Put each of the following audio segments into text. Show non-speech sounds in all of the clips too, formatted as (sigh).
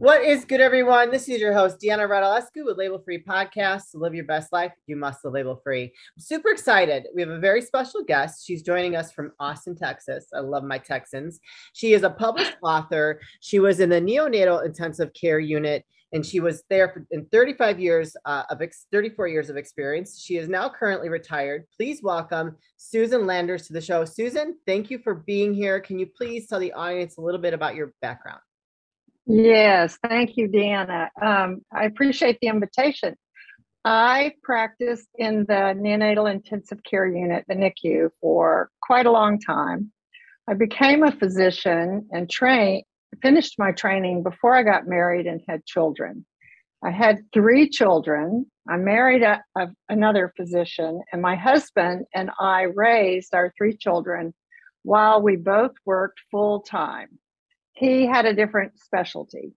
What is good, everyone? This is your host, Deanna Radulescu with Label Free Podcast. To live your best life, you must live label free. I'm super excited. We have a very special guest. She's joining us from Austin, Texas. I love my Texans. She is a published author. She was in the neonatal intensive care unit and she was there for, in 35 years uh, of ex- 34 years of experience. She is now currently retired. Please welcome Susan Landers to the show. Susan, thank you for being here. Can you please tell the audience a little bit about your background? Yes, thank you, Deanna. Um, I appreciate the invitation. I practiced in the neonatal intensive care unit, the NICU, for quite a long time. I became a physician and trained, finished my training before I got married and had children. I had three children. I married a, a, another physician, and my husband and I raised our three children while we both worked full time he had a different specialty.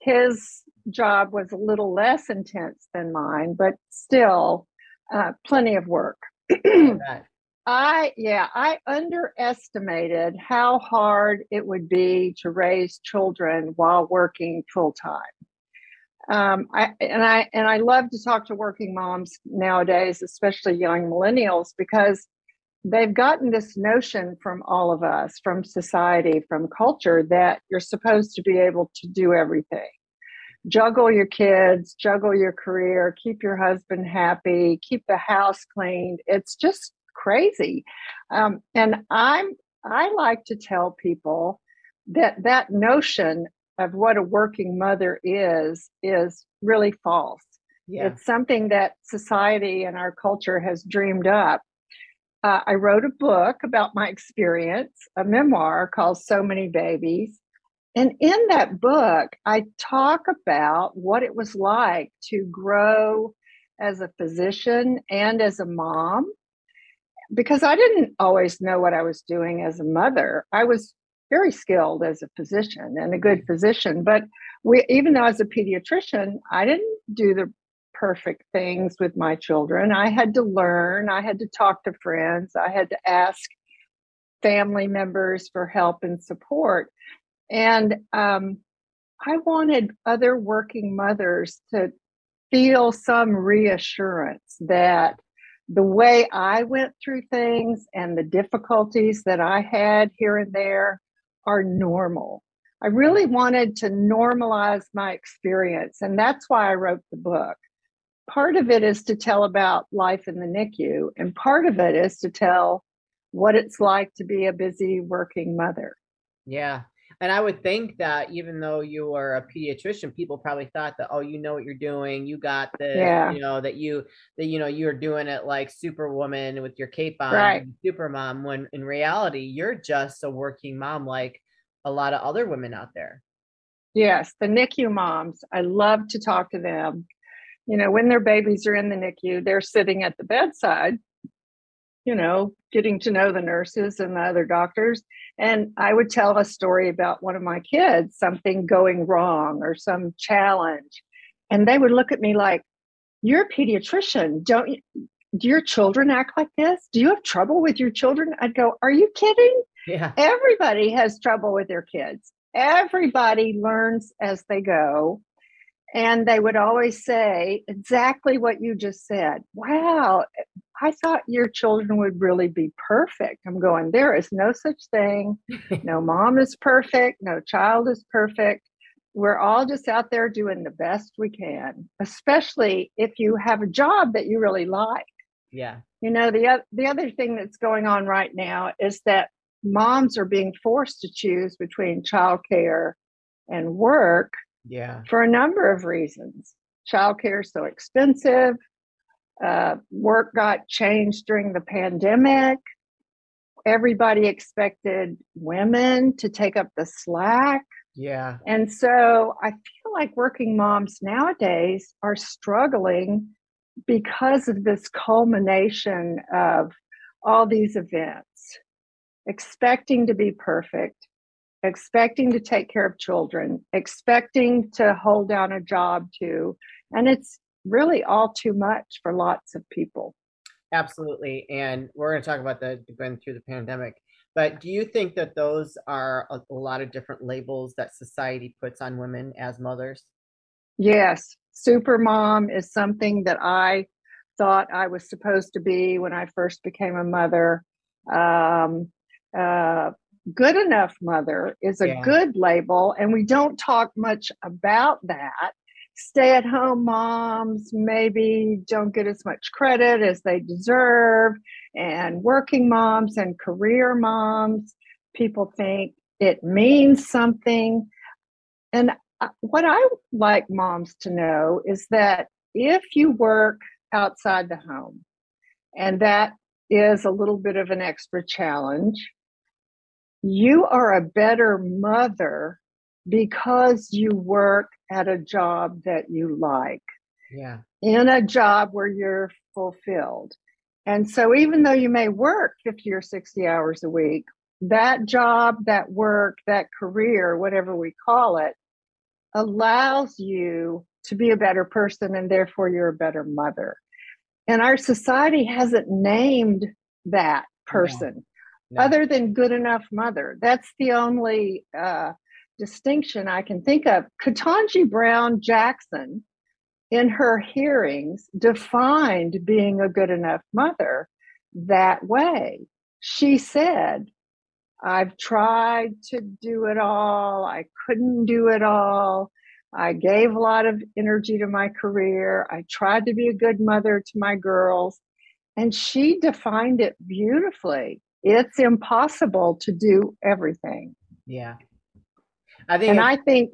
His job was a little less intense than mine, but still uh, plenty of work. (clears throat) I, yeah, I underestimated how hard it would be to raise children while working full time. Um, I, and I and I love to talk to working moms nowadays, especially young millennials, because they've gotten this notion from all of us, from society, from culture, that you're supposed to be able to do everything. Juggle your kids, juggle your career, keep your husband happy, keep the house cleaned. It's just crazy. Um, and I'm I like to tell people that that notion of what a working mother is is really false. Yeah. It's something that society and our culture has dreamed up uh, I wrote a book about my experience, a memoir called So Many Babies. And in that book, I talk about what it was like to grow as a physician and as a mom, because I didn't always know what I was doing as a mother. I was very skilled as a physician and a good physician, but we, even though as a pediatrician, I didn't do the perfect things with my children. I had to learn, I had to talk to friends, I had to ask family members for help and support. And um, I wanted other working mothers to feel some reassurance that the way I went through things and the difficulties that I had here and there are normal. I really wanted to normalize my experience, and that's why I wrote the book part of it is to tell about life in the NICU, and part of it is to tell what it's like to be a busy working mother. Yeah. And I would think that even though you are a pediatrician, people probably thought that, oh, you know what you're doing, you got this, yeah. you know, that you that you know you're doing it like superwoman with your cape on, right. super mom, when in reality you're just a working mom like a lot of other women out there. Yes, the NICU moms. I love to talk to them you know, when their babies are in the NICU, they're sitting at the bedside, you know, getting to know the nurses and the other doctors. And I would tell a story about one of my kids, something going wrong or some challenge. And they would look at me like, You're a pediatrician. Don't you? Do your children act like this? Do you have trouble with your children? I'd go, Are you kidding? Yeah. Everybody has trouble with their kids. Everybody learns as they go. And they would always say exactly what you just said. Wow, I thought your children would really be perfect. I'm going, there is no such thing. (laughs) No mom is perfect. No child is perfect. We're all just out there doing the best we can, especially if you have a job that you really like. Yeah. You know, the, the other thing that's going on right now is that moms are being forced to choose between childcare and work yeah. For a number of reasons. Childcare is so expensive. Uh, work got changed during the pandemic. Everybody expected women to take up the slack. Yeah. And so I feel like working moms nowadays are struggling because of this culmination of all these events, expecting to be perfect, expecting to take care of children, expecting to hold down a job too. And it's really all too much for lots of people. Absolutely. And we're going to talk about the going through the pandemic. But do you think that those are a, a lot of different labels that society puts on women as mothers? Yes, super mom is something that I thought I was supposed to be when I first became a mother. Um, uh, good enough mother is a yeah. good label, and we don't talk much about that. Stay at home moms maybe don't get as much credit as they deserve, and working moms and career moms, people think it means something. And uh, what I like moms to know is that if you work outside the home, and that is a little bit of an extra challenge, you are a better mother because you work at a job that you like. Yeah. In a job where you're fulfilled. And so even though you may work 50 or 60 hours a week, that job, that work, that career, whatever we call it, allows you to be a better person and therefore you're a better mother. And our society hasn't named that person no. Other than good enough mother. That's the only uh, distinction I can think of. Ketanji Brown Jackson, in her hearings, defined being a good enough mother that way. She said, I've tried to do it all. I couldn't do it all. I gave a lot of energy to my career. I tried to be a good mother to my girls. And she defined it beautifully. It's impossible to do everything. Yeah. I think and I think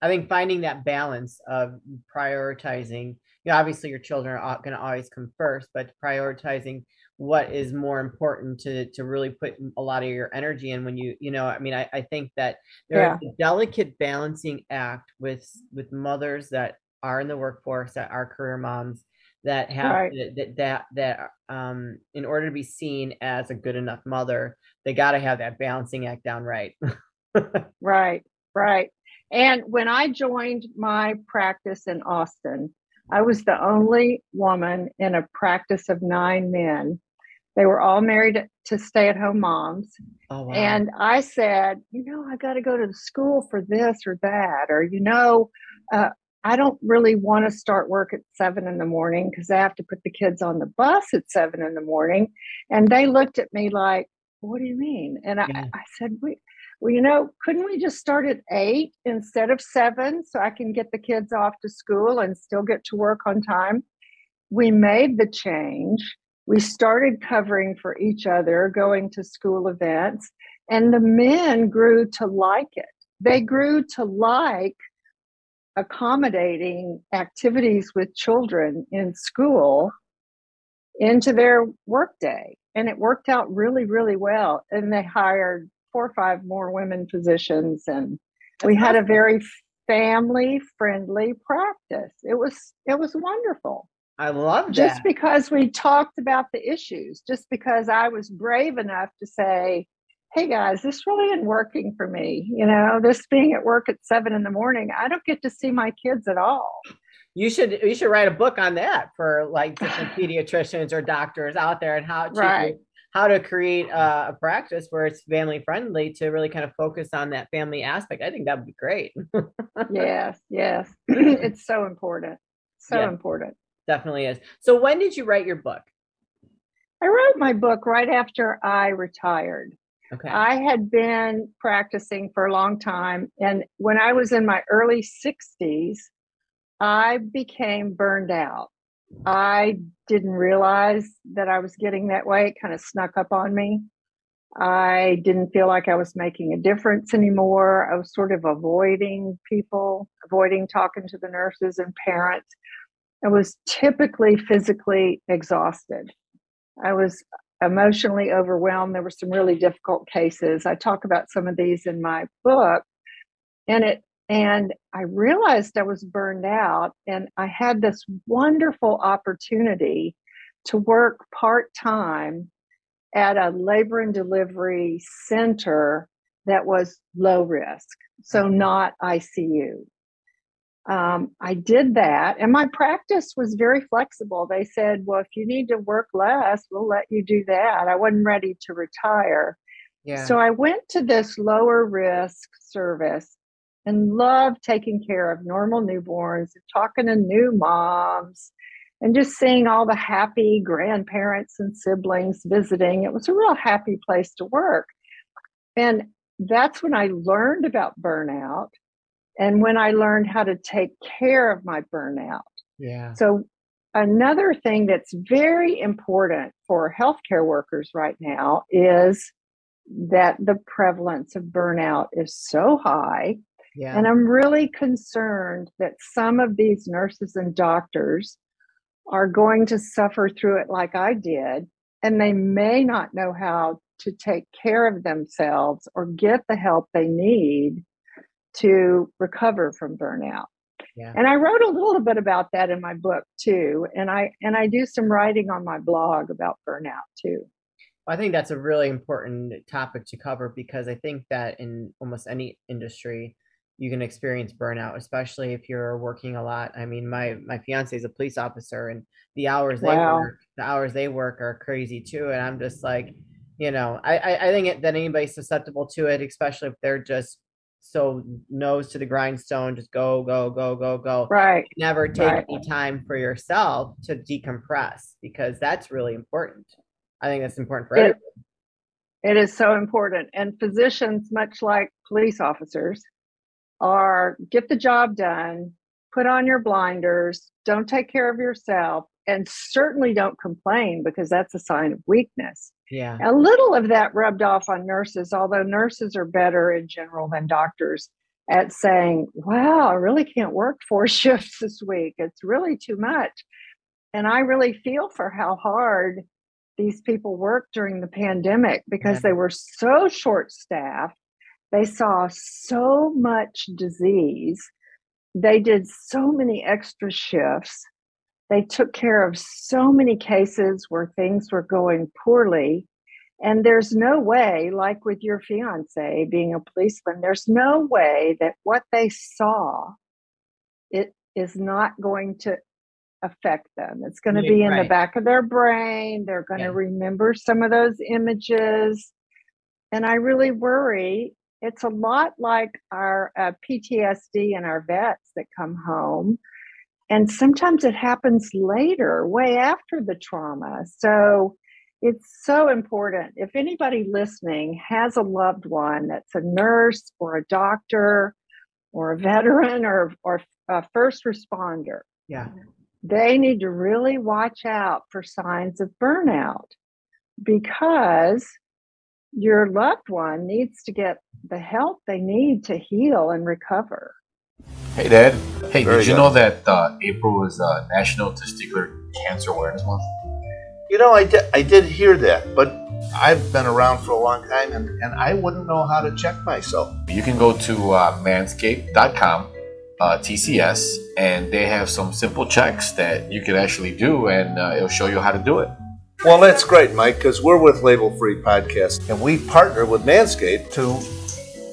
I think finding that balance of prioritizing, you know, obviously your children are going to always come first, but prioritizing what is more important to to really put a lot of your energy in when you you know i mean i, I think that there's yeah. a delicate balancing act with with mothers that are in the workforce that are career moms that have right. that that that um in order to be seen as a good enough mother they got to have that balancing act down right (laughs) right right and when i joined my practice in austin i was the only woman in a practice of nine men they were all married to stay at home moms. Oh, wow. And I said, you know, I got to go to the school for this or that. Or, you know, uh, I don't really want to start work at seven in the morning because I have to put the kids on the bus at seven in the morning. And they looked at me like, what do you mean? And I, yeah. I said, we, well, you know, couldn't we just start at eight instead of seven so I can get the kids off to school and still get to work on time? We made the change we started covering for each other, going to school events, and the men grew to like it. They grew to like accommodating activities with children in school into their workday. And it worked out really, really well. And they hired four or five more women physicians, and we had a very family friendly practice. It was it was wonderful. I love that. Just because we talked about the issues, just because I was brave enough to say, hey guys, this really isn't working for me. You know, this being at work at seven in the morning, I don't get to see my kids at all. You should you should write a book on that for like different (sighs) pediatricians or doctors out there and how to right. how to create a, a, practice where it's family friendly to really kind of focus on that family aspect. I think that would be great. (laughs) yes, yes. (clears throat) it's so important. So yeah. important definitely is. So when did you write your book? I wrote my book right after I retired. Okay. I had been practicing for a long time. And when I was in my early 60s, I became burned out. I didn't realize that I was getting that way. It kind of snuck up on me. I didn't feel like I was making a difference anymore. I was sort of avoiding people, avoiding talking to the nurses and parents. I was typically physically exhausted. I was emotionally overwhelmed. There were some really difficult cases. I talk about some of these in my book. And it and I realized I was burned out and I had this wonderful opportunity to work part-time at a labor and delivery center that was low risk, so not ICU um, I did that, and my practice was very flexible. They said, "Well, if you need to work less, we'll let you do that." I wasn't ready to retire, Yeah. So I went to this lower risk service and loved taking care of normal newborns and talking to new moms and just seeing all the happy grandparents and siblings visiting. It was a real happy place to work. And that's when I learned about burnout and when I learned how to take care of my burnout. Yeah. So, another thing that's very important for healthcare workers right now is that the prevalence of burnout is so high. Yeah. And I'm really concerned that some of these nurses and doctors are going to suffer through it like I did, and they may not know how to take care of themselves or get the help they need to recover from burnout. Yeah. And I wrote a little bit about that in my book too. And I and I do some writing on my blog about burnout too. I think that's a really important topic to cover because I think that in almost any industry, you can experience burnout, especially if you're working a lot. I mean, my my fiance is a police officer, and the hours they Wow. work, the hours they work are crazy too. And I'm just like, you know, I I, I think it, that anybody's susceptible to it, especially if they're just so nose to the grindstone, just go go go go go. Right. Never take Right. any time for yourself to decompress because that's really important. I think that's important for It- everyone. It is so important. And physicians, much like police officers, are get the job done, put on your blinders, don't take care of yourself, and certainly don't complain because that's a sign of weakness. Yeah. A little of that rubbed off on nurses, although nurses are better in general than doctors at saying, wow, I really can't work (laughs) four shifts this week. It's really too much. And I really feel for how hard these people worked during the pandemic because Yeah. they were so short staffed. They saw so much disease. They did so many extra shifts. They took care of so many cases where things were going poorly. And there's no way, like with your fiance being a policeman, there's no way that what they saw it is not going to affect them. It's going to be in the back of their brain. They're going Yeah. to remember some of those images. And I really worry. It's a lot like our uh, PTSD and our vets that come home. And sometimes it happens later, way after the trauma. So it's so important. If anybody listening has a loved one that's a nurse or a doctor or a veteran or, or a first responder, Yeah. they need to really watch out for signs of burnout because your loved one needs to get the help they need to heal and recover. Hey, Dad. Hey, Very did you good. know that uh, April is uh, National Testicular Cancer Awareness Month? You know, I did, I did hear that, but I've been around for a long time and, and I wouldn't know how to check myself. You can go to uh, manscaped.com, uh, TCS, and they have some simple checks that you can actually do, and uh, it'll show you how to do it. Well, that's great, Mike, because we're with Label Free Podcast and we partner with Manscaped to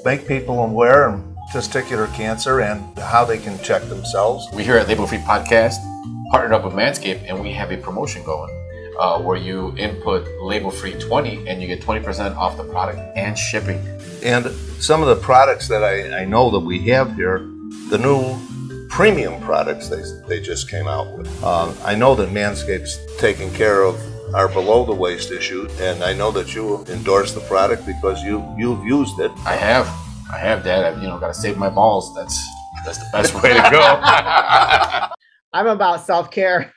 make people aware of testicular cancer and how they can check themselves. We here at Label Free Podcast partnered up with Manscaped, and we have a promotion going uh, where you input Label Free 20 and you get 20% off the product and shipping. And some of the products that I, I know that we have here, the new premium products they, they just came out with. Um, I know that Manscaped's taking care of our below the waist issue, and I know that you endorse the product because you you've used it. I have, I have, that. I've, you know, got to save my balls. That's that's the best way to go. (laughs) I'm about self care.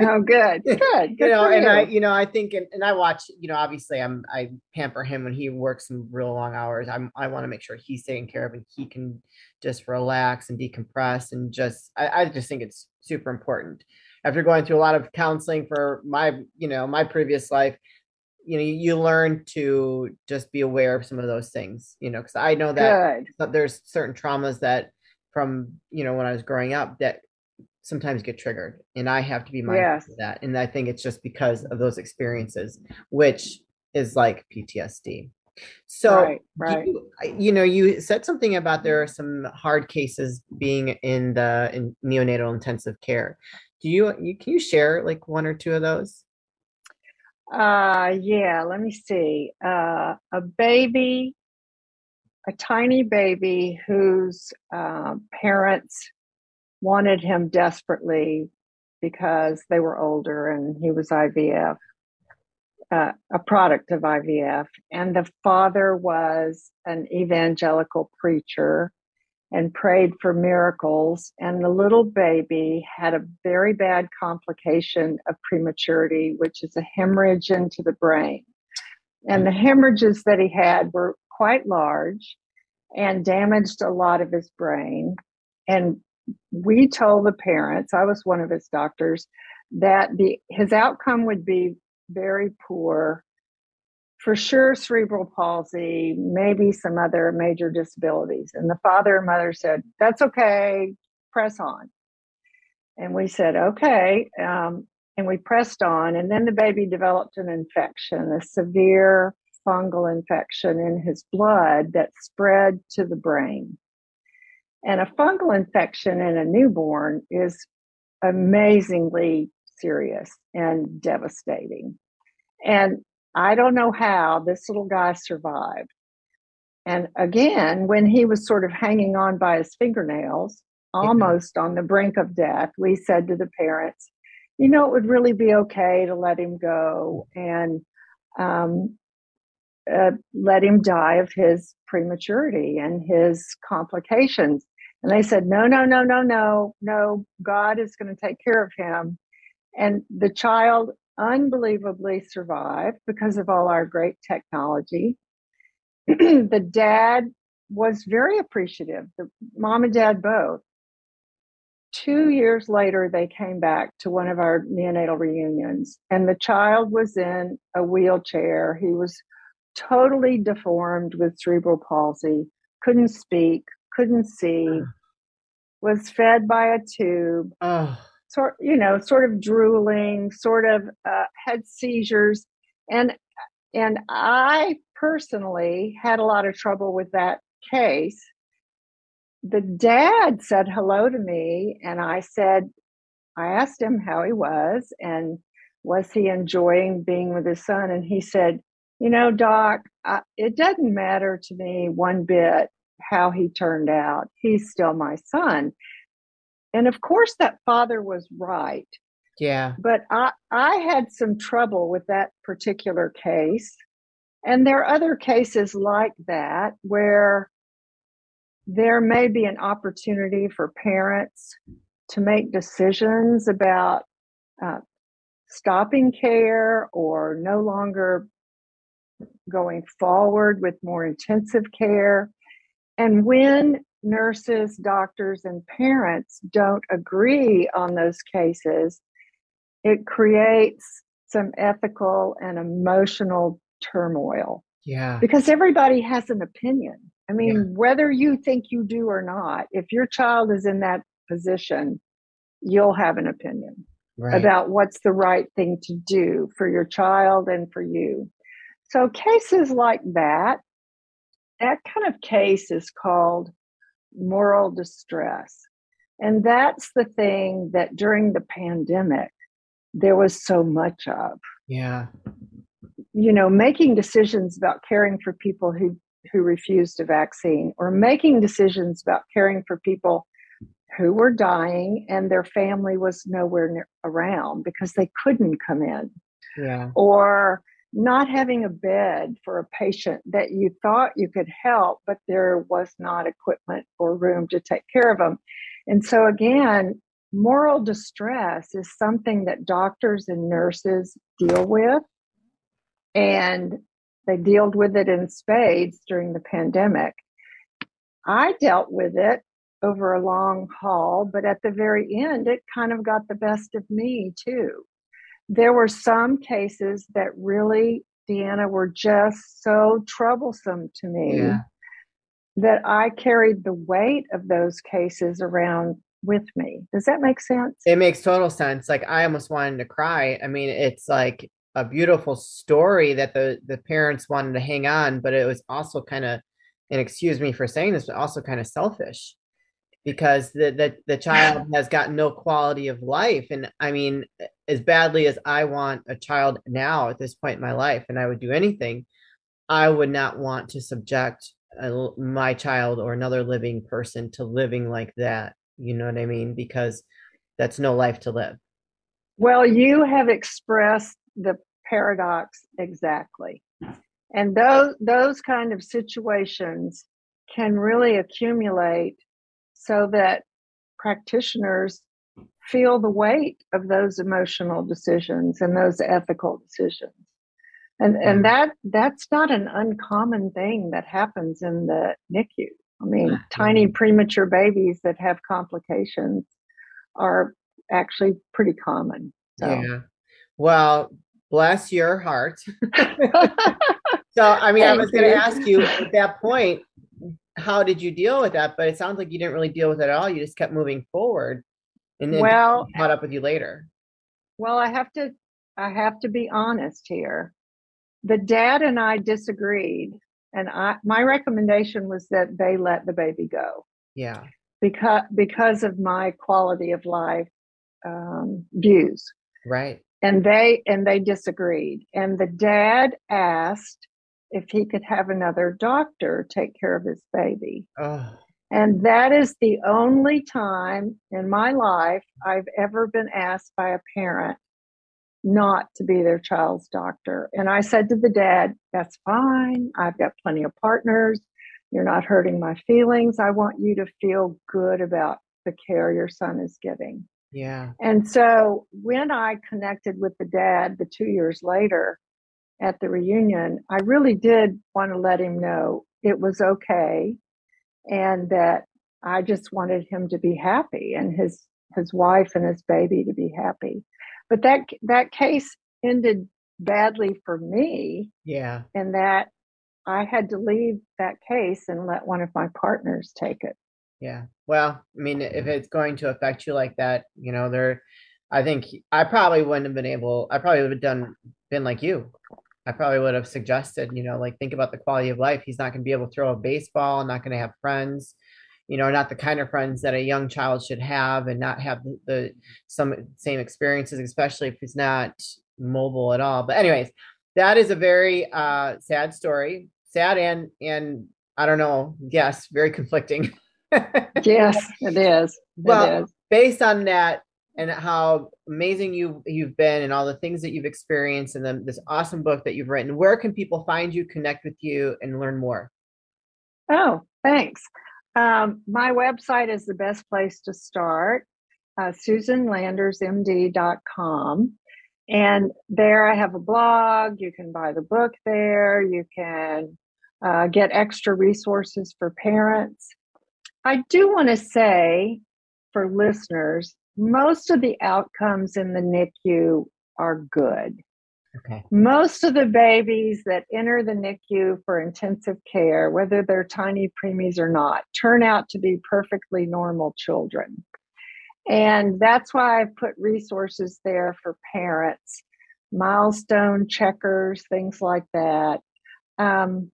Oh, good, (laughs) good, good you know, for and you. I, you know, I think, and, and I watch, you know, obviously, I'm, I pamper him when he works some real long hours. I'm, I want to make sure he's taken care of and he can just relax and decompress and just, I, I just think it's super important. After going through a lot of counseling for my, you know, my previous life, you know, you, learn to just be aware of some of those things, you know, because I know that good. there's certain traumas that from you know when I was growing up that sometimes get triggered and I have to be mindful Yes. of that and I think it's just because of those experiences which is like PTSD so right, right. you, you know you said something about there are some hard cases being in the in neonatal intensive care do you, you can you share like one or two of those Uh, yeah, let me see. Uh, a baby, a tiny baby whose uh, parents wanted him desperately because they were older and he was IVF, uh, a product of IVF. And the father was an evangelical preacher and prayed for miracles. And the little baby had a very bad complication of prematurity, which is a hemorrhage into the brain. And the hemorrhages that he had were quite large and damaged a lot of his brain. And we told the parents, I was one of his doctors, that the his outcome would be very poor. For sure, cerebral palsy, maybe some other major disabilities. And the father and mother said, That's okay, press on. And we said, Okay. Um, and we pressed on. And then the baby developed an infection, a severe fungal infection in his blood that spread to the brain. And a fungal infection in a newborn is amazingly serious and devastating. And I don't know how this little guy survived. And again, when he was sort of hanging on by his fingernails, almost on the brink of death, we said to the parents, you know, it would really be okay to let him go and um, uh, let him die of his prematurity and his complications. And they said, no, no, no, no, no, no, God is going to take care of him. And the child unbelievably survived because of all our great technology. (clears throat) the dad was very appreciative, the mom and dad both. Two years later, they came back to one of our neonatal reunions, and the child was in a wheelchair. He was totally deformed with cerebral palsy, couldn't speak, couldn't see, was fed by a tube, Oh, sort you know, sort of drooling, sort of uh, had seizures, and and I personally had a lot of trouble with that case. The dad said hello to me, and I said, I asked him how he was and was he enjoying being with his son, and he said, you know, Doc, I, it doesn't matter to me one bit how he turned out. He's still my son. And of course, that father was right. yeah. But I, I had some trouble with that particular case. And there are other cases like that where there may be an opportunity for parents to make decisions about uh, stopping care or no longer going forward with more intensive care. And when nurses, doctors, and parents don't agree on those cases, it creates some ethical and emotional turmoil Yeah. because everybody has an opinion. I mean, Yeah. whether you think you do or not, if your child is in that position, you'll have an opinion Right. about what's the right thing to do for your child and for you. So, cases like that, that kind of case is called moral distress. And that's the thing that during the pandemic, there was so much of. yeah. You know, making decisions about caring for people who, who refused a vaccine or making decisions about caring for people who were dying and their family was nowhere near around because they couldn't come in Yeah. or not having a bed for a patient that you thought you could help, but there was not equipment or room to take care of them. And so, again, moral distress is something that doctors and nurses deal with. And they dealt with it in spades during the pandemic. I dealt with it over a long haul, but at the very end, it kind of got the best of me too there were some cases that really, Deanna, were just so troublesome to me Yeah. that I carried the weight of those cases around with me. Does that make sense? It makes total sense. Like I almost wanted to cry. I mean, it's like a beautiful story that the the parents wanted to hang on, but it was also kind of, and excuse me for saying this, but also kind of selfish because the the, the child has got no quality of life. And I mean, as badly as I want a child now at this point in my life, and I would do anything, I would not want to subject a, my child or another living person to living like that. You know what I mean? Because that's no life to live. Well, you have expressed the paradox exactly. And those those kind of situations can really accumulate so that practitioners feel the weight of those emotional decisions and those ethical decisions and and mm. that that's not an uncommon thing that happens in the NICU. I mean, mm-hmm. tiny premature babies that have complications are actually pretty common. So. Yeah. Well, bless your heart. (laughs) (laughs) so, I mean, Thank I was going to ask you at that point, how did you deal with that? But it sounds like you didn't really deal with it at all. You just kept moving forward, and then well, caught up with you later. Well, I have to, I have to be honest here the dad and I disagreed, and I my recommendation was that they let the baby go. Yeah. Because because of my quality of life um, views. Right. And they and they disagreed. And the dad asked if he could have another doctor take care of his baby. Oh. And that is the only time in my life I've ever been asked by a parent not to be their child's doctor. And I said to the dad, That's fine. I've got plenty of partners. You're not hurting my feelings. I want you to feel good about the care your son is getting. Yeah. And so when I connected with the dad the two years later at the reunion, I really did want to let him know it was okay and that I just wanted him to be happy and his his wife and his baby to be happy. But that that case ended badly for me yeah. and that i had to leave that case and let one of my partners take it. Yeah. Well i mean if it's going to affect you like that you know there i think i probably wouldn't have been able i probably would have done been like you i probably would have suggested you know like think about the quality of life he's not going to be able to throw a baseball not going to have friends you know, not the kind of friends that a young child should have and not have the, the some same experiences, especially if he's not mobile at all. But anyways, that is a very uh, sad story. Sad and and I don't know, yes, very (laughs) conflicting. yes, it is. Well, it is. based on that and how amazing you you've been and all the things that you've experienced and the, this awesome book that you've written, where can people find you, connect with you, and learn more? Oh, thanks. Um, my website is the best place to start, uh, susanlandersmd.com. And there I have a blog. You can buy the book there. You can uh, get extra resources for parents. I do want to say for listeners, most of the outcomes in the NICU are good. Okay. Most of the babies that enter the NICU for intensive care, whether they're tiny preemies or not, turn out to be perfectly normal children. And that's why I've put resources there for parents, milestone checkers, things like that. Um,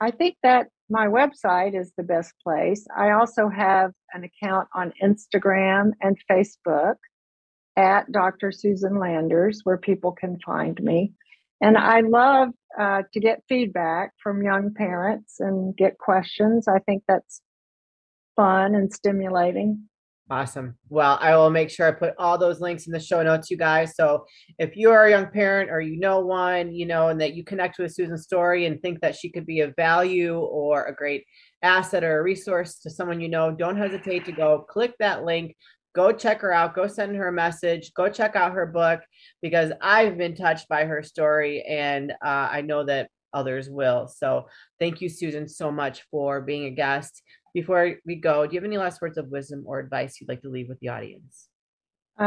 I think that my website is the best place. I also have an account on Instagram and Facebook at Dr. Susan Landers, where people can find me. And I love uh, to get feedback from young parents and get questions. I think that's fun and stimulating. Awesome. Well, I will make sure I put all those links in the show notes, you guys. So if you are a young parent or you know one, you know, and that you connect with Susan's story and think that she could be of value or a great asset or a resource to someone you know, don't hesitate to go click that link, go check her out. Go send her a message. Go check out her book because i've been touched by her story and uh, i know that others will. So thank you susan so much for being a guest before we go do you have any last words of wisdom or advice you'd like to leave with the audience uh,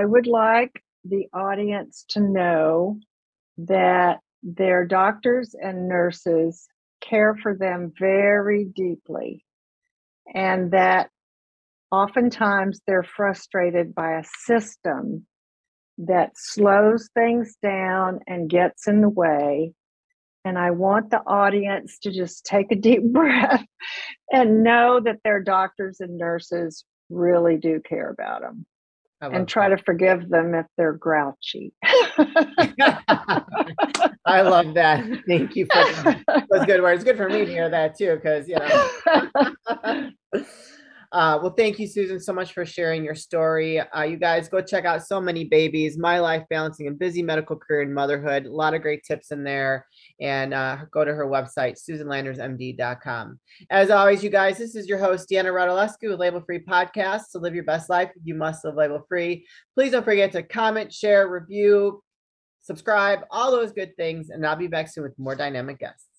i would like the audience to know that their doctors and nurses care for them very deeply and that oftentimes they're frustrated by a system that slows things down and gets in the way. And I want the audience to just take a deep (laughs) breath and know that their doctors and nurses really do care about them. and try that. to forgive them if they're grouchy. (laughs) I love that. Thank you for those good words. Good for me to hear that too, because you know. (laughs) Uh, well, thank you, Susan, so much for sharing your story. Uh, you guys go check out So Many Babies, My Life Balancing a Busy Medical Career and Motherhood. A lot of great tips in there. And uh, go to her website, susanlandersmd.com. As always, you guys, this is your host, Deanna Radulescu with Label Free Podcast. To live your best life, you must live label free. Please don't forget to comment, share, review, subscribe, all those good things. And I'll be back soon with more dynamic guests.